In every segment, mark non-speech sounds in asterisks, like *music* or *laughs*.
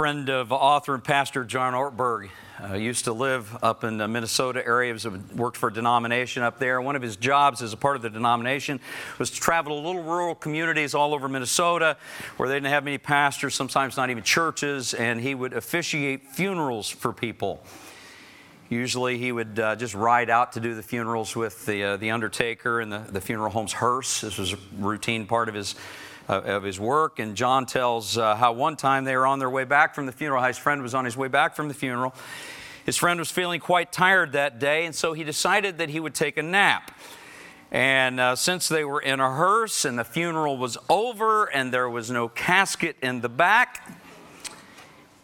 friend of author and pastor John Ortberg. Uh, used to live up in the Minnesota area. He worked for a denomination up there. One of his jobs as a part of the denomination was to travel to little rural communities all over Minnesota where they didn't have many pastors, sometimes not even churches, and he would officiate funerals for people. Usually he would uh, just ride out to do the funerals with the, uh, the undertaker and the, the funeral home's hearse. This was a routine part of his of his work. And John tells uh, how one time they were on their way back from the funeral. His friend was on his way back from the funeral. His friend was feeling quite tired that day, and so he decided that he would take a nap. And uh, since they were in a hearse and the funeral was over and there was no casket in the back,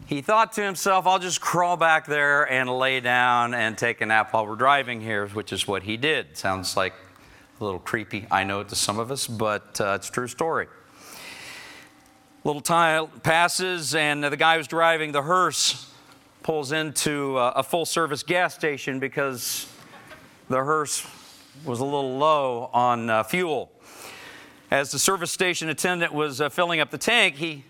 he thought to himself, I'll just crawl back there and lay down and take a nap while we're driving here, which is what he did. Sounds like a little creepy, I know, to some of us, but uh, it's a true story little time passes, and the guy who's driving the hearse pulls into a full service gas station because the hearse was a little low on uh, fuel. As the service station attendant was uh, filling up the tank, he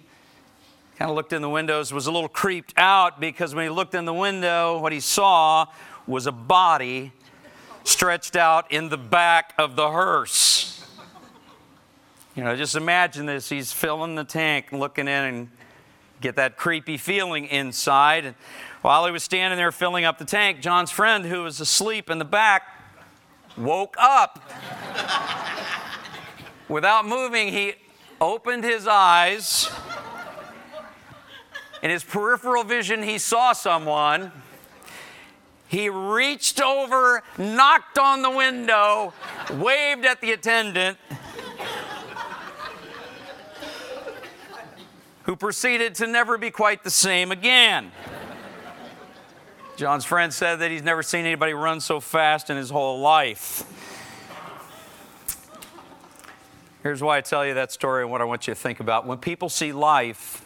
kind of looked in the windows, was a little creeped out because when he looked in the window, what he saw was a body stretched out in the back of the hearse. You know, just imagine this. He's filling the tank, looking in, and get that creepy feeling inside. And while he was standing there filling up the tank, John's friend, who was asleep in the back, woke up. Without moving, he opened his eyes. In his peripheral vision, he saw someone. He reached over, knocked on the window, waved at the attendant, who proceeded to never be quite the same again. John's friend said that he's never seen anybody run so fast in his whole life. Here's why I tell you that story and what I want you to think about. When people see life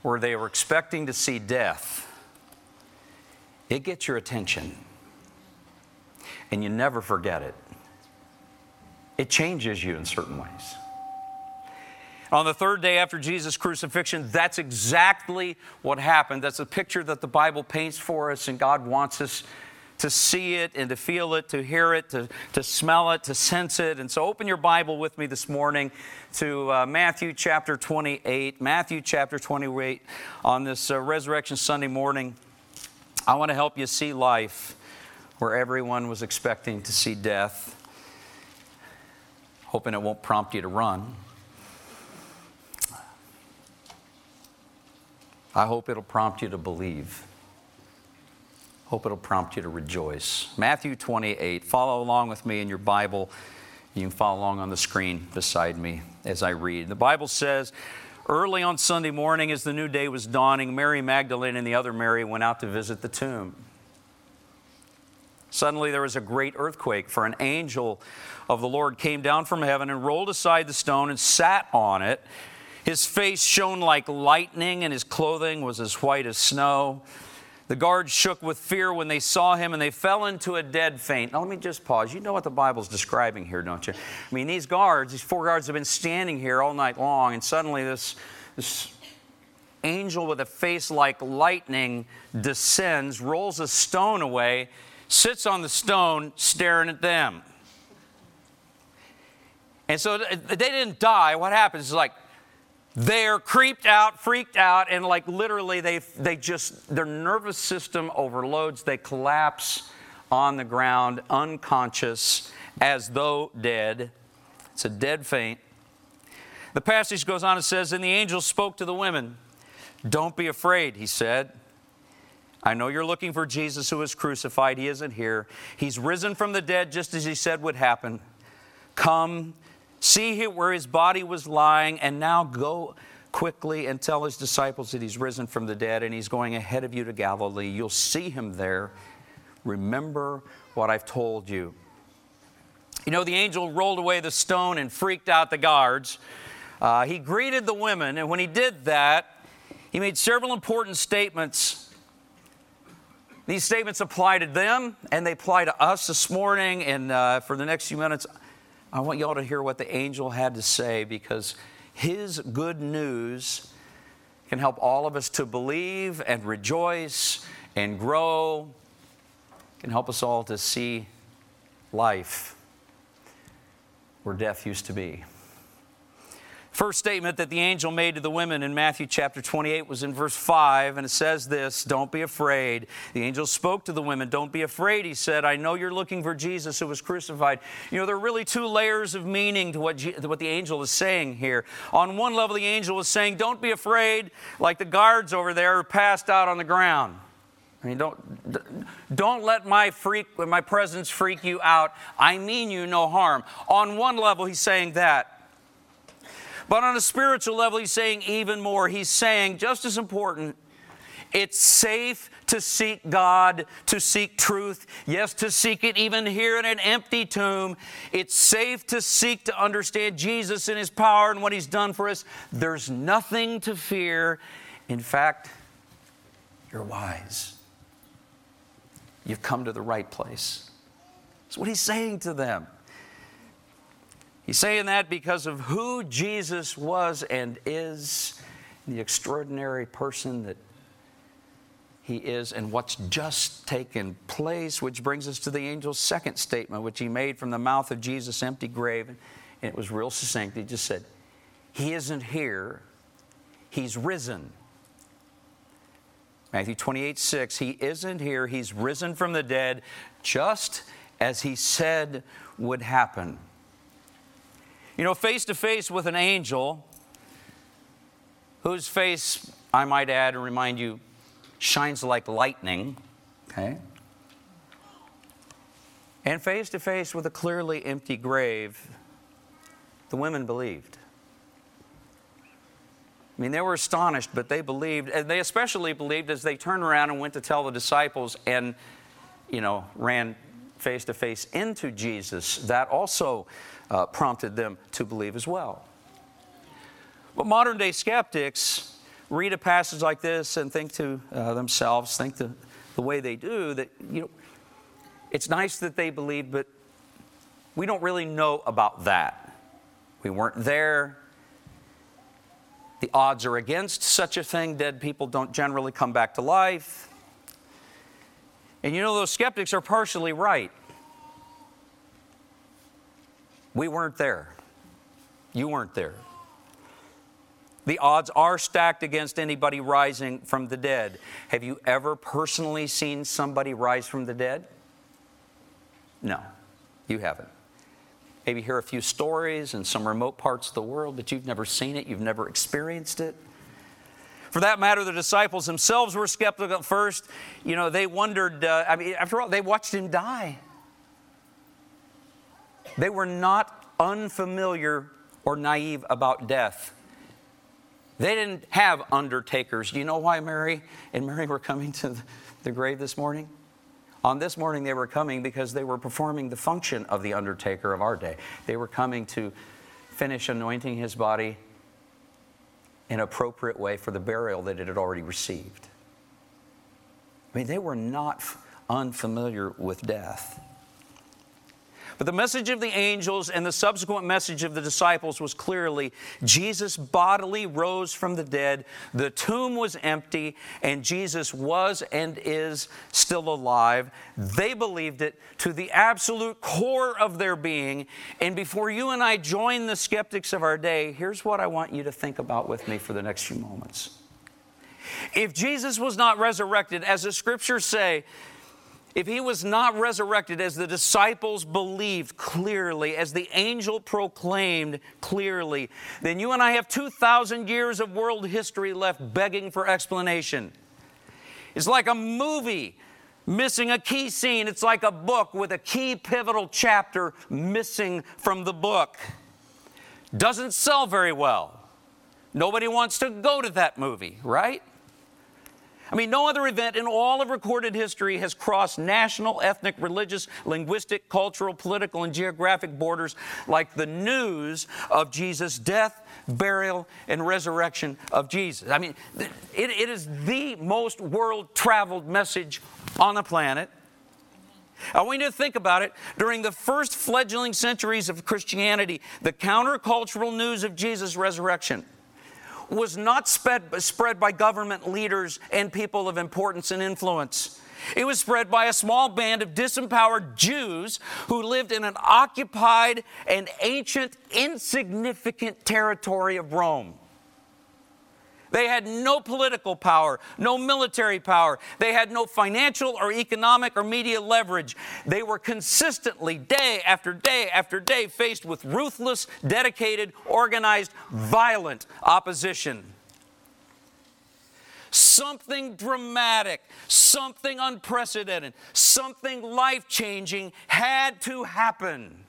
where they were expecting to see death, it gets your attention. And you never forget it. It changes you in certain ways. On the third day after Jesus' crucifixion, that's exactly what happened. That's a picture that the Bible paints for us, and God wants us to see it and to feel it, to hear it, to, to smell it, to sense it. And so open your Bible with me this morning to uh, Matthew chapter 28. Matthew chapter 28 on this uh, Resurrection Sunday morning. I want to help you see life where everyone was expecting to see death, hoping it won't prompt you to run. I hope it'll prompt you to believe. Hope it'll prompt you to rejoice. Matthew 28. Follow along with me in your Bible. You can follow along on the screen beside me as I read. The Bible says, Early on Sunday morning, as the new day was dawning, Mary Magdalene and the other Mary went out to visit the tomb. Suddenly there was a great earthquake, for an angel of the Lord came down from heaven and rolled aside the stone and sat on it. His face shone like lightning, and his clothing was as white as snow. The guards shook with fear when they saw him, and they fell into a dead faint. Now, let me just pause. You know what the Bible's describing here, don't you? I mean, these guards, these four guards, have been standing here all night long, and suddenly this, this angel with a face like lightning descends, rolls a stone away, sits on the stone, staring at them. And so they didn't die. What happens is like, they're creeped out, freaked out, and like literally they, they just, their nervous system overloads. They collapse on the ground, unconscious, as though dead. It's a dead faint. The passage goes on and says, And the angel spoke to the women. Don't be afraid, he said. I know you're looking for Jesus who was crucified. He isn't here. He's risen from the dead just as he said would happen. Come See where his body was lying, and now go quickly and tell his disciples that he's risen from the dead and he's going ahead of you to Galilee. You'll see him there. Remember what I've told you. You know, the angel rolled away the stone and freaked out the guards. Uh, he greeted the women, and when he did that, he made several important statements. These statements apply to them, and they apply to us this morning. And uh, for the next few minutes, I want y'all to hear what the angel had to say because his good news can help all of us to believe and rejoice and grow, can help us all to see life where death used to be. First statement that the angel made to the women in Matthew chapter 28 was in verse 5, and it says this Don't be afraid. The angel spoke to the women, Don't be afraid. He said, I know you're looking for Jesus who was crucified. You know, there are really two layers of meaning to what, to what the angel is saying here. On one level, the angel was saying, Don't be afraid, like the guards over there are passed out on the ground. I mean, don't, don't let my, freak, my presence freak you out. I mean you no harm. On one level, he's saying that. But on a spiritual level, he's saying even more. He's saying, just as important, it's safe to seek God, to seek truth. Yes, to seek it even here in an empty tomb. It's safe to seek to understand Jesus and his power and what he's done for us. There's nothing to fear. In fact, you're wise. You've come to the right place. That's what he's saying to them. He's saying that because of who Jesus was and is, the extraordinary person that he is, and what's just taken place, which brings us to the angel's second statement, which he made from the mouth of Jesus' empty grave. And it was real succinct. He just said, He isn't here, He's risen. Matthew 28 6, He isn't here, He's risen from the dead, just as He said would happen. You know, face to face with an angel, whose face, I might add and remind you, shines like lightning, okay? And face to face with a clearly empty grave, the women believed. I mean, they were astonished, but they believed, and they especially believed as they turned around and went to tell the disciples and, you know, ran face to face into Jesus. That also uh, prompted them to believe as well. But modern day skeptics read a passage like this and think to uh, themselves, think the, the way they do, that, you know, it's nice that they believe, but we don't really know about that. We weren't there. The odds are against such a thing. Dead people don't generally come back to life. And you know, those skeptics are partially right. We weren't there. You weren't there. The odds are stacked against anybody rising from the dead. Have you ever personally seen somebody rise from the dead? No, you haven't. Maybe hear a few stories in some remote parts of the world, but you've never seen it, you've never experienced it. For that matter, the disciples themselves were skeptical at first. You know, they wondered, uh, I mean, after all, they watched him die. They were not unfamiliar or naive about death. They didn't have undertakers. Do you know why Mary and Mary were coming to the grave this morning? On this morning, they were coming because they were performing the function of the undertaker of our day. They were coming to finish anointing his body in appropriate way for the burial that it had already received. I mean, they were not unfamiliar with death. But the message of the angels and the subsequent message of the disciples was clearly Jesus bodily rose from the dead, the tomb was empty, and Jesus was and is still alive. They believed it to the absolute core of their being. And before you and I join the skeptics of our day, here's what I want you to think about with me for the next few moments. If Jesus was not resurrected, as the scriptures say, if he was not resurrected as the disciples believed clearly, as the angel proclaimed clearly, then you and I have 2,000 years of world history left begging for explanation. It's like a movie missing a key scene. It's like a book with a key pivotal chapter missing from the book. Doesn't sell very well. Nobody wants to go to that movie, right? I mean, no other event in all of recorded history has crossed national, ethnic, religious, linguistic, cultural, political, and geographic borders like the news of Jesus' death, burial, and resurrection of Jesus. I mean, it, it is the most world traveled message on the planet. I want you to think about it. During the first fledgling centuries of Christianity, the countercultural news of Jesus' resurrection was not spread, by government leaders and people of importance and influence. It was spread by a small band of disempowered Jews who lived in an occupied and ancient, insignificant territory of Rome. They had no political power, no military power. They had no financial or economic or media leverage. They were consistently, day after day after day, faced with ruthless, dedicated, organized, violent opposition. Something dramatic, something unprecedented, something life changing had to happen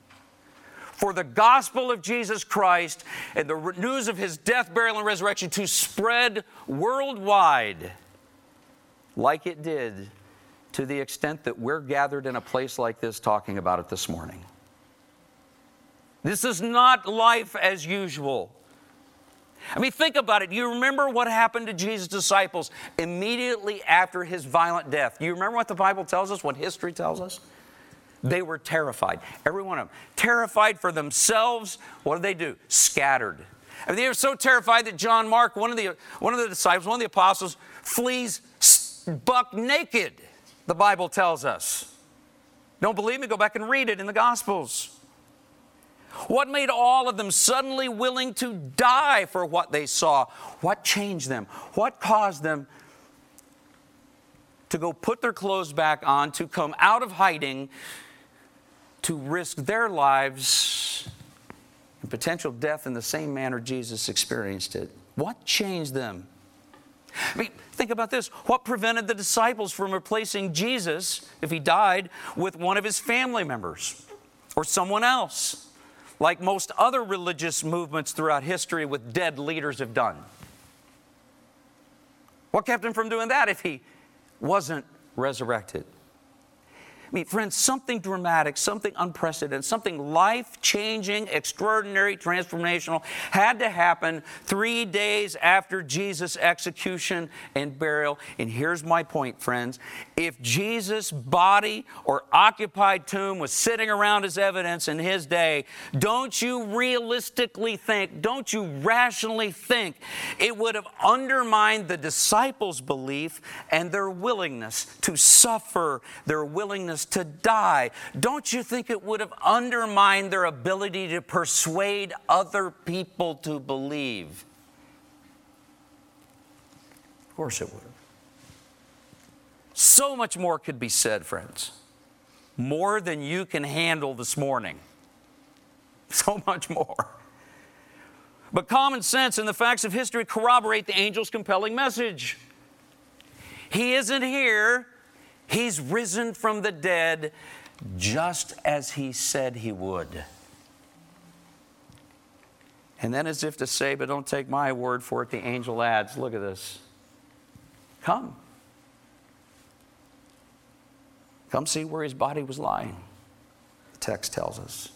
for the gospel of Jesus Christ and the news of his death, burial, and resurrection to spread worldwide like it did to the extent that we're gathered in a place like this talking about it this morning. This is not life as usual. I mean, think about it. You remember what happened to Jesus' disciples immediately after his violent death? You remember what the Bible tells us, what history tells us? They were terrified, every one of them. Terrified for themselves. What did they do? Scattered. I mean, they were so terrified that John Mark, one of the, one of the disciples, one of the apostles, flees buck naked, the Bible tells us. Don't believe me? Go back and read it in the Gospels. What made all of them suddenly willing to die for what they saw? What changed them? What caused them to go put their clothes back on, to come out of hiding, to risk their lives and potential death in the same manner Jesus experienced it? What changed them? I mean, think about this. What prevented the disciples from replacing Jesus, if he died, with one of his family members or someone else? like most other religious movements throughout history with dead leaders have done. What kept him from doing that if he wasn't resurrected? I mean, friends, something dramatic, something unprecedented, something life changing, extraordinary, transformational had to happen three days after Jesus' execution and burial. And here's my point, friends. If Jesus' body or occupied tomb was sitting around as evidence in his day, don't you realistically think, don't you rationally think it would have undermined the disciples' belief and their willingness to suffer, their willingness willingness to die, don't you think it would have undermined their ability to persuade other people to believe? Of course it would have. So much more could be said, friends. More than you can handle this morning. *laughs* So much more. But common sense and the facts of history corroborate the angel's compelling message. He isn't here He's risen from the dead just as he said he would. And then, as if to say, but don't take my word for it, the angel adds, look at this. Come. Come see where his body was lying. The text tells us.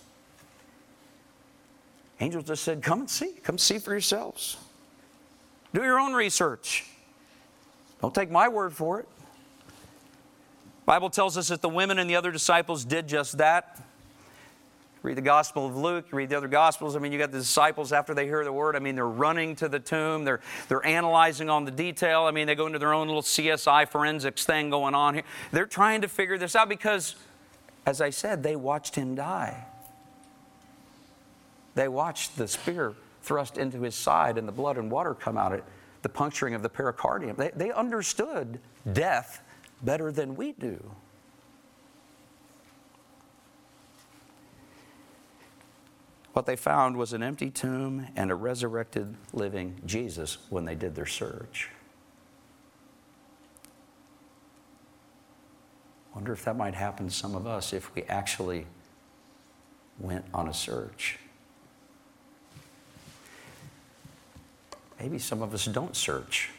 Angels just said, Come and see. Come see for yourselves. Do your own research. Don't take my word for it. Bible tells us that the women and the other disciples did just that. Read the Gospel of Luke, read the other Gospels. I mean, you got the disciples after they hear the word. I mean, they're running to the tomb, they're, they're analyzing on the detail. I mean, they go into their own little CSI forensics thing going on here. They're trying to figure this out because, as I said, they watched him die. They watched the spear thrust into his side and the blood and water come out, it, the puncturing of the pericardium. They, they understood death better than we do. What they found was an empty tomb and a resurrected living Jesus when they did their search. Wonder if that might happen to some of us if we actually went on a search. Maybe some of us don't search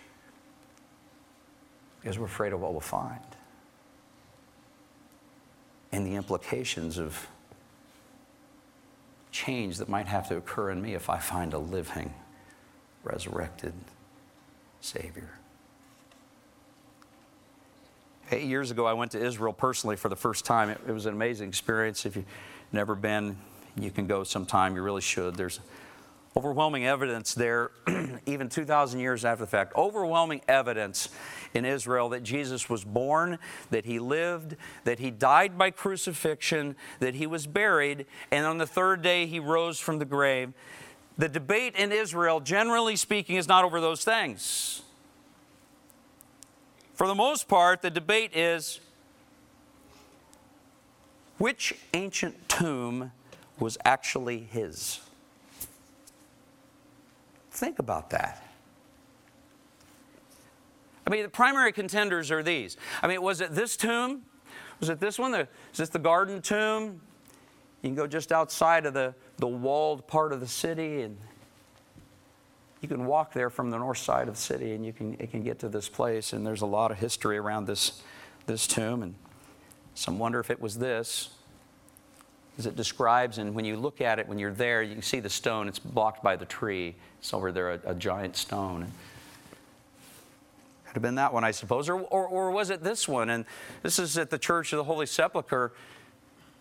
because we're afraid of what we'll find and the implications of change that might have to occur in me if I find a living, resurrected Savior. Eight years ago, I went to Israel personally for the first time. It, it was an amazing experience. If you've never been, you can go sometime. You really should. There's Overwhelming evidence there, *clears throat* even 2,000 years after the fact, overwhelming evidence in Israel that Jesus was born, that he lived, that he died by crucifixion, that he was buried, and on the third day he rose from the grave. The debate in Israel, generally speaking, is not over those things. For the most part, the debate is which ancient tomb was actually his? Think about that. I mean, the primary contenders are these. I mean, was it this tomb? Was it this one? Is this the garden tomb? You can go just outside of the, the walled part of the city and you can walk there from the north side of the city and you can, it can get to this place and there's a lot of history around this, this tomb and some wonder if it was this as it describes and when you look at it when you're there you see the stone it's blocked by the tree it's over there a, a giant stone could have been that one, I suppose. Or, or, or, was it this one? And this is at the Church of the Holy Sepulchre.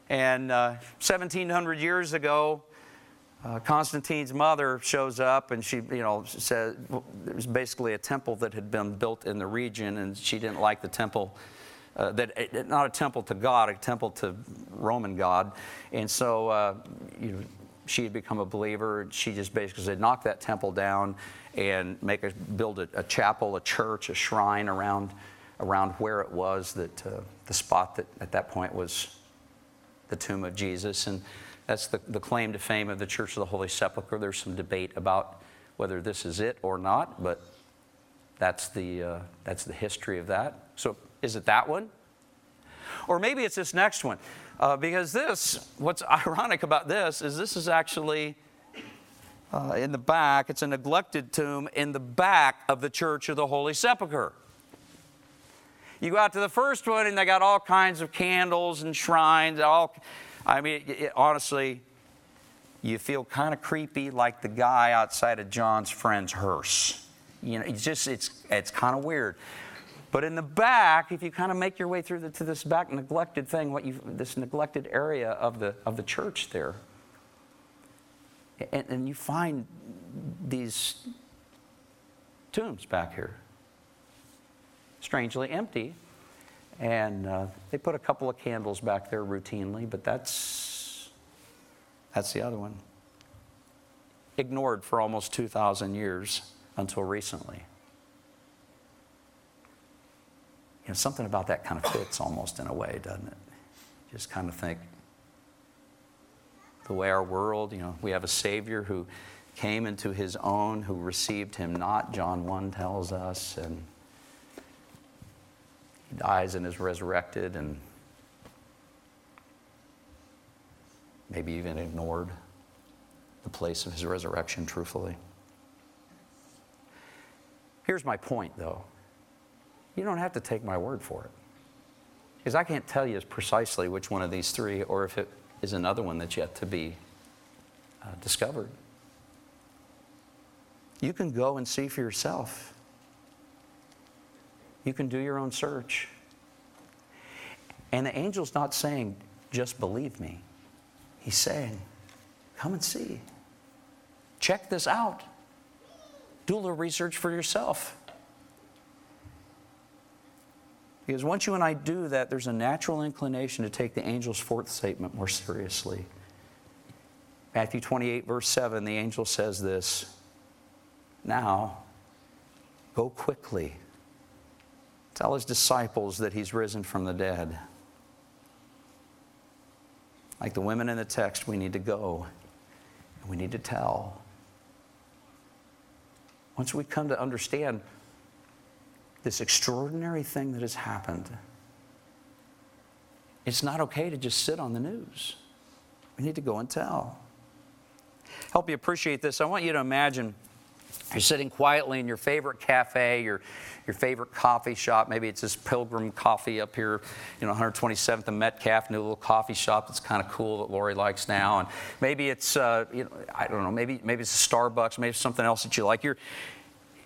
And uh, 1700 years ago, uh, Constantine's mother shows up and she, you know, said it was basically a temple that had been built in the region, and she didn't like the temple. Uh, that it, not a temple to God, a temple to Roman God, and so uh, you know, she had become a believer. She just basically said, knock that temple down and make a, build a, a chapel, a church, a shrine around, around where it was that uh, the spot that at that point was the tomb of Jesus. And that's the, the claim to fame of the Church of the Holy Sepulchre. There's some debate about whether this is it or not, but that's the, uh, that's the history of that. So is it that one? Or maybe it's this next one. Uh, because this, what's *laughs* ironic about this is this is actually uh, in the back, it's a neglected tomb in the back of the Church of the Holy Sepulchre. You go out to the first one, and they got all kinds of candles and shrines. All, I mean, it, honestly, you feel kind of creepy, like the guy outside of John's friend's hearse. You know, it's just it's it's kind of weird. But in the back, if you kind of make your way through the, to this back neglected thing, what you this neglected area of the of the church there, and, and you find these tombs back here, strangely empty. And uh, they put a couple of candles back there routinely, but that's, that's the other one. Ignored for almost 2,000 years until recently. You know, something about that kind of fits almost in a way, doesn't it? Just kind of think, the way our world, you know, we have a Savior who came into his own, who received him not, John 1 tells us, and he dies and is resurrected and maybe even ignored the place of his resurrection, truthfully. Here's my point, though. You don't have to take my word for it. Because I can't tell you precisely which one of these three, or if it is another one that's yet to be uh, discovered. You can go and see for yourself. You can do your own search. And the angel's not saying, just believe me. He's saying, come and see. Check this out. Do a little research for yourself. Because once you and I do that, there's a natural inclination to take the angel's fourth statement more seriously. Matthew 28, verse 7, the angel says this Now, go quickly. Tell his disciples that he's risen from the dead. Like the women in the text, we need to go and we need to tell. Once we come to understand this extraordinary thing that has happened, it's not okay to just sit on the news. We need to go and tell. Help you appreciate this. I want you to imagine you're sitting quietly in your favorite cafe, your, your favorite coffee shop. Maybe it's this Pilgrim Coffee up here, you know, 127th and Metcalf, new little coffee shop that's kind of cool that Lori likes now. And maybe it's, uh, you know, I don't know, maybe, maybe it's a Starbucks, maybe it's something else that you like. You're,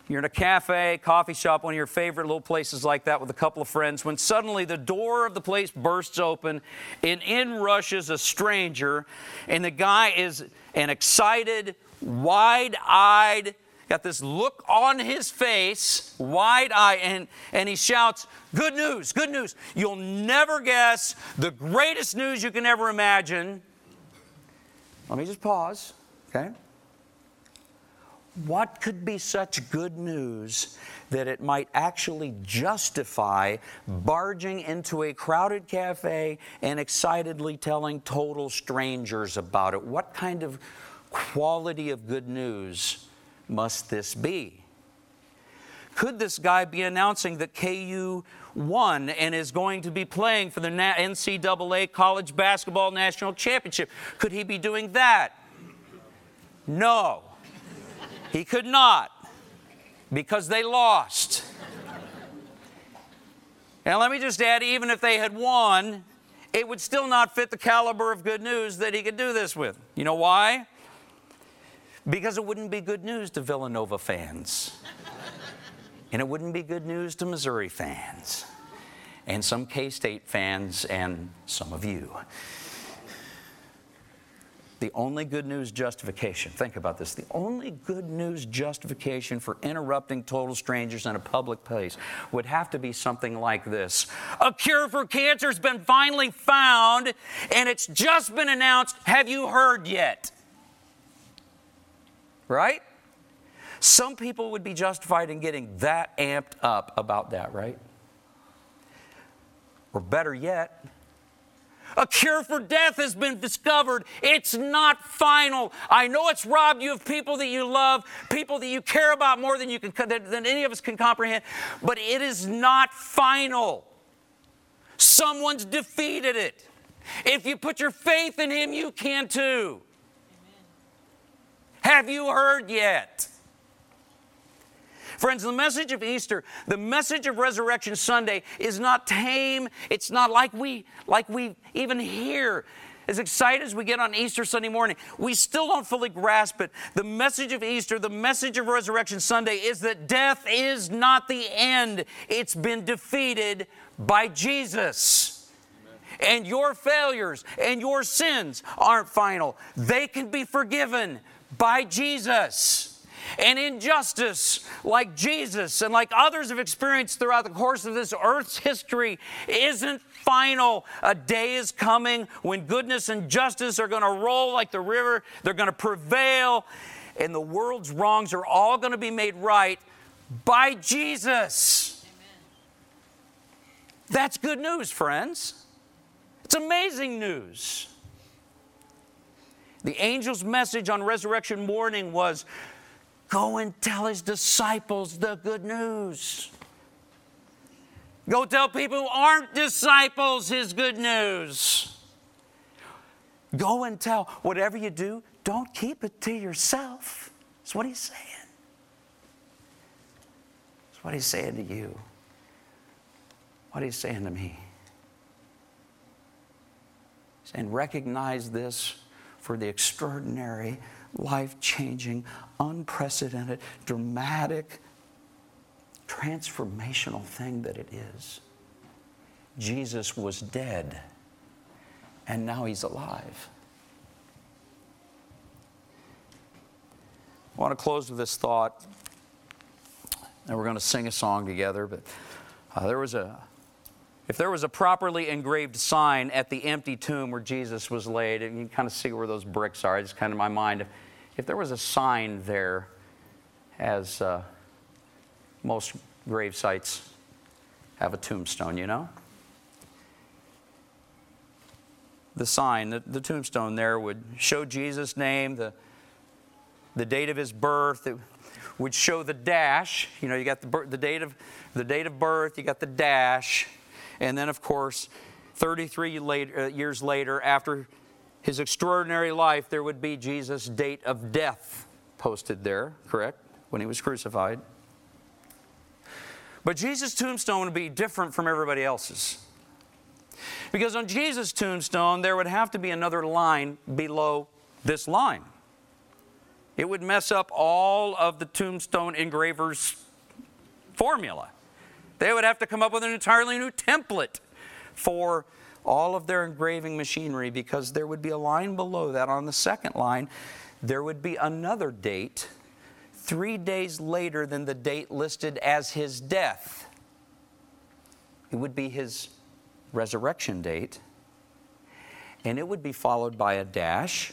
you're in a cafe, coffee shop, one of your favorite little places like that with a couple of friends, when suddenly the door of the place bursts open and in rushes a stranger, and the guy is an excited, wide eyed, got this look on his face, wide eye, and, and he shouts, Good news, good news. You'll never guess the greatest news you can ever imagine. Let me just pause, okay? What could be such good news that it might actually justify barging into a crowded cafe and excitedly telling total strangers about it? What kind of quality of good news must this be? Could this guy be announcing that KU won and is going to be playing for the NCAA College Basketball National Championship? Could he be doing that? No. He could not because they lost. And let me just add even if they had won, it would still not fit the caliber of good news that he could do this with. You know why? Because it wouldn't be good news to Villanova fans. and it wouldn't be good news to Missouri fans. And some K State fans, and some of you the only good news justification, think about this, the only good news justification for interrupting total strangers in a public place would have to be something like this A cure for cancer has been finally found, and it's just been announced. Have you heard yet? Right? Some people would be justified in getting that amped up about that, right? Or better yet, a cure for death has been discovered. It's not final. I know it's robbed you of people that you love, people that you care about more than you can than any of us can comprehend, but it is not final. Someone's defeated it. If you put your faith in him, you can too. Amen. Have you heard yet? Friends, the message of Easter, the message of Resurrection Sunday is not tame. It's not like we like we even hear. As excited as we get on Easter Sunday morning, we still don't fully grasp it. The message of Easter, the message of Resurrection Sunday is that death is not the end. It's been defeated by Jesus. And your failures and your sins aren't final. They can be forgiven by Jesus and injustice, like Jesus and like others have experienced throughout the course of this earth's history, isn't final. A day is coming when goodness and justice are going to roll like the river, they're going to prevail, and the world's wrongs are all going to be made right by Jesus. Amen. That's good news, friends. It's amazing news. The angel's message on resurrection morning was Go and tell his disciples the good news. Go tell people who aren't disciples his good news. Go and tell whatever you do, don't keep it to yourself. That's what he's saying. That's what he's saying to you. What he's saying to me. Saying, recognize this for the extraordinary life changing, unprecedented, dramatic, transformational thing that it is. Jesus was dead, and now he's alive. I want to close with this thought, and we're going to sing a song together. But uh, there was a, if there was a properly engraved sign at the empty tomb where Jesus was laid, and you can kind of see where those bricks are. It's kind of my mind if there was a sign there, as uh, most grave sites have a tombstone, you know? The sign, the, the tombstone there would show Jesus' name, the, the date of his birth. It would show the dash. You know, you got the, the, date of, the date of birth, you got the dash. And then, of course, 33 later, uh, years later, after his extraordinary life, there would be Jesus' date of death posted there, correct? When he was crucified. But Jesus' tombstone would be different from everybody else's. Because on Jesus' tombstone, there would have to be another line below this line. It would mess up all of the tombstone engravers' formula. They would have to come up with an entirely new template for all of their engraving machinery because there would be a line below that on the second line there would be another date three days later than the date listed as his death. It would be his resurrection date, and it would be followed by a dash.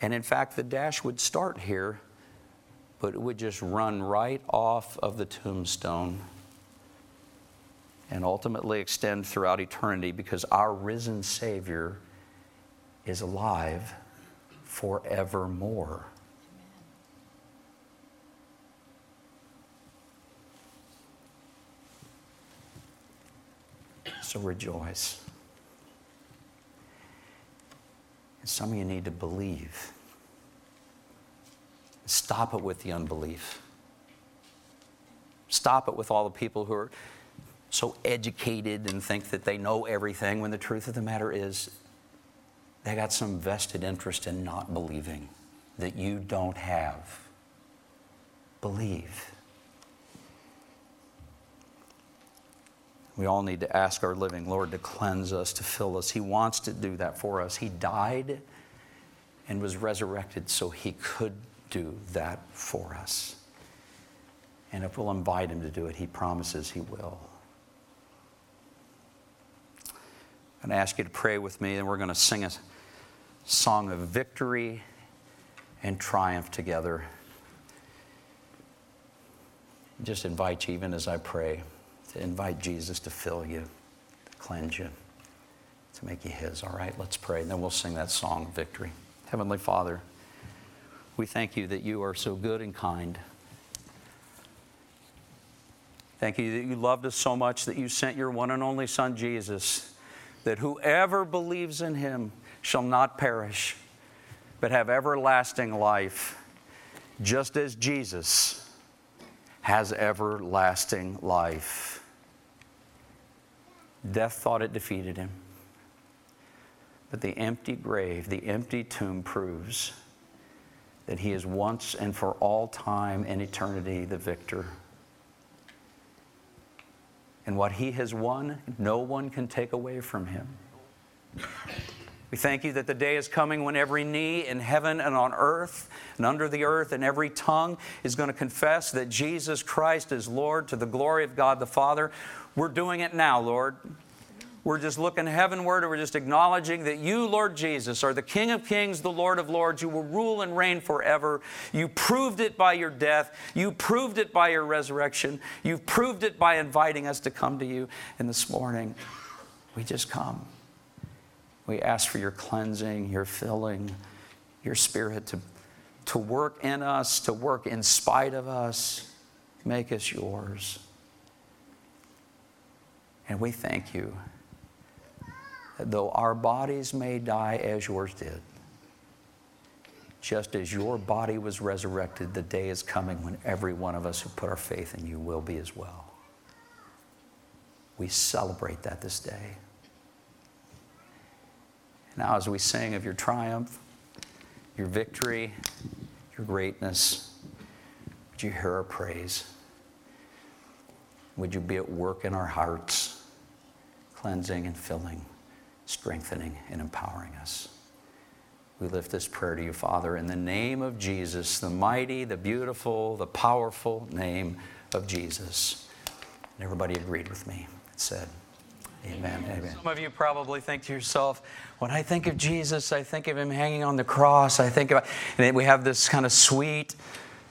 And in fact, the dash would start here, but it would just run right off of the tombstone and ultimately extend throughout eternity because our risen Savior is alive forevermore. So rejoice. And some of you need to believe. Stop it with the unbelief. Stop it with all the people who are so educated and think that they know everything when the truth of the matter is they got some vested interest in not believing that you don't have. Believe. We all need to ask our living Lord to cleanse us, to fill us. He wants to do that for us. He died and was resurrected so he could do that for us. And if we'll invite him to do it, he promises he will. I'm going to ask you to pray with me, and we're going to sing a song of victory and triumph together. Just invite you, even as I pray to invite Jesus to fill you, to cleanse you, to make you His. All right, let's pray. And then we'll sing that song of victory. Heavenly Father, we thank you that you are so good and kind. Thank you that you loved us so much that you sent your one and only Son, Jesus, that whoever believes in him shall not perish, but have everlasting life, just as Jesus has everlasting life. Death thought it defeated him. But the empty grave, the empty tomb proves that he is once and for all time and eternity the victor. And what he has won, no one can take away from him. We thank you that the day is coming when every knee in heaven and on earth and under the earth and every tongue is going to confess that Jesus Christ is Lord to the glory of God the Father. We're doing it now, Lord. We're just looking heavenward we're just acknowledging that you, Lord Jesus, are the King of Kings, the Lord of Lords. You will rule and reign forever. You proved it by your death. You proved it by your resurrection. You've proved it by inviting us to come to you. And this morning, we just come. We ask for your cleansing, your filling, your spirit to, to work in us, to work in spite of us. Make us yours. And we thank you though our bodies may die as yours did, just as your body was resurrected, the day is coming when every one of us who put our faith in you will be as well. We celebrate that this day. Now, as we sing of your triumph, your victory, your greatness, would you hear our praise? Would you be at work in our hearts, cleansing and filling, strengthening and empowering us? We lift this prayer to you, Father, in the name of Jesus, the mighty, the beautiful, the powerful name of Jesus. And everybody agreed with me. It said, Amen. Amen. Some of you probably think to yourself, when I think of Jesus, I think of him hanging on the cross. I think about, and we have this kind of sweet,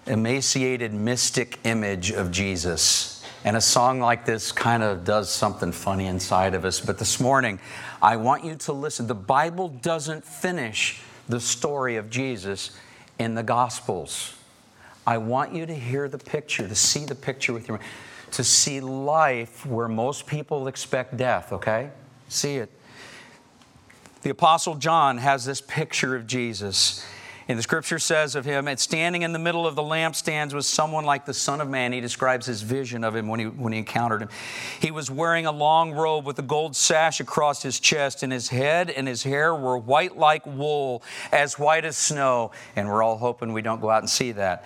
emaciated, mystic image of Jesus. And a song like this kind of does something funny inside of us. But this morning, I want you to listen. The Bible doesn't finish the story of Jesus in the Gospels. I want you to hear the picture, to see the picture with your mind, to see life where most people expect death, okay? See it. The Apostle John has this picture of Jesus. And the scripture says of him, and standing in the middle of the lampstands was someone like the Son of Man. He describes his vision of him when he, when he encountered him. He was wearing a long robe with a gold sash across his chest, and his head and his hair were white like wool, as white as snow. And we're all hoping we don't go out and see that.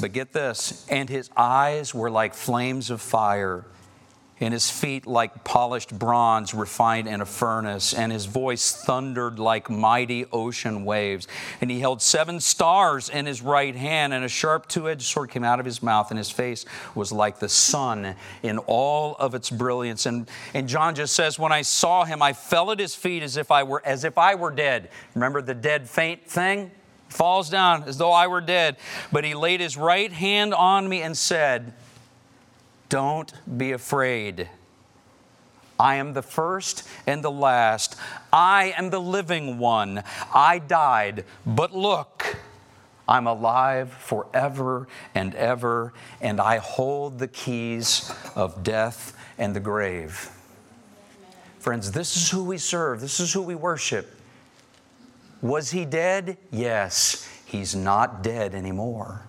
But get this, and his eyes were like flames of fire, and his feet like polished bronze refined in a furnace, and his voice thundered like mighty ocean waves. And he held seven stars in his right hand, and a sharp two edged sword came out of his mouth, and his face was like the sun in all of its brilliance. And, and John just says, When I saw him, I fell at his feet as if I were as if I were dead. Remember the dead faint thing? Falls down as though I were dead. But he laid his right hand on me and said, don't be afraid. I am the first and the last. I am the living one. I died, but look, I'm alive forever and ever, and I hold the keys of death and the grave. Friends, this is who we serve, this is who we worship. Was he dead? Yes, he's not dead anymore.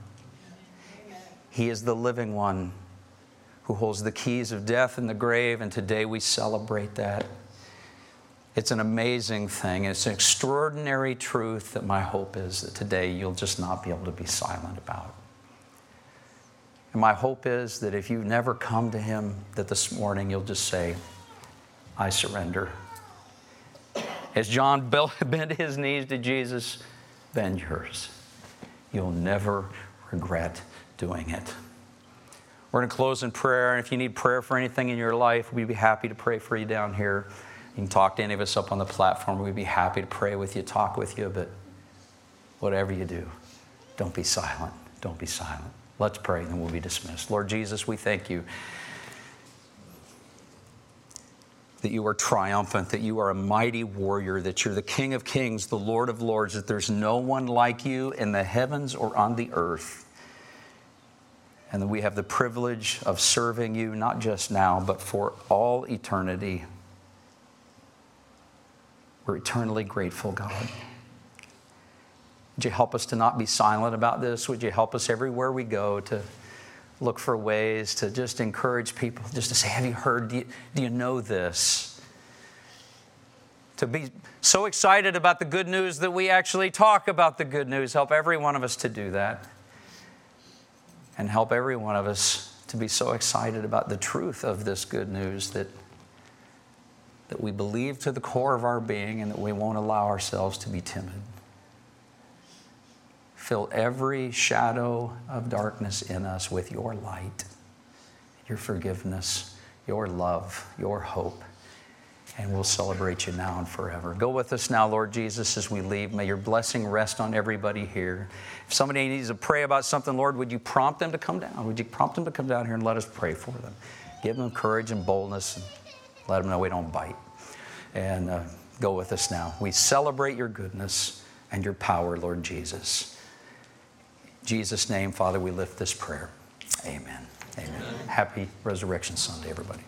He is the living one who holds the keys of death and the grave, and today we celebrate that. It's an amazing thing. It's an extraordinary truth that my hope is that today you'll just not be able to be silent about. And my hope is that if you've never come to Him, that this morning you'll just say, I surrender. As John *laughs* bent his knees to Jesus, bend yours. You'll never regret doing it. We're going to close in prayer. And if you need prayer for anything in your life, we'd be happy to pray for you down here. You can talk to any of us up on the platform. We'd be happy to pray with you, talk with you. But whatever you do, don't be silent. Don't be silent. Let's pray, and then we'll be dismissed. Lord Jesus, we thank you that you are triumphant, that you are a mighty warrior, that you're the King of kings, the Lord of lords, that there's no one like you in the heavens or on the earth and that we have the privilege of serving you not just now, but for all eternity. We're eternally grateful, God. Would you help us to not be silent about this? Would you help us everywhere we go to look for ways to just encourage people, just to say, Have you heard? Do you, do you know this? To be so excited about the good news that we actually talk about the good news. Help every one of us to do that and help every one of us to be so excited about the truth of this good news that, that we believe to the core of our being and that we won't allow ourselves to be timid. Fill every shadow of darkness in us with your light, your forgiveness, your love, your hope and we'll celebrate you now and forever. Go with us now, Lord Jesus, as we leave. May your blessing rest on everybody here. If somebody needs to pray about something, Lord, would you prompt them to come down? Would you prompt them to come down here and let us pray for them? Give them courage and boldness and let them know we don't bite. And uh, go with us now. We celebrate your goodness and your power, Lord Jesus. In Jesus' name, Father, we lift this prayer. Amen. Amen. Amen. Happy Resurrection Sunday, everybody.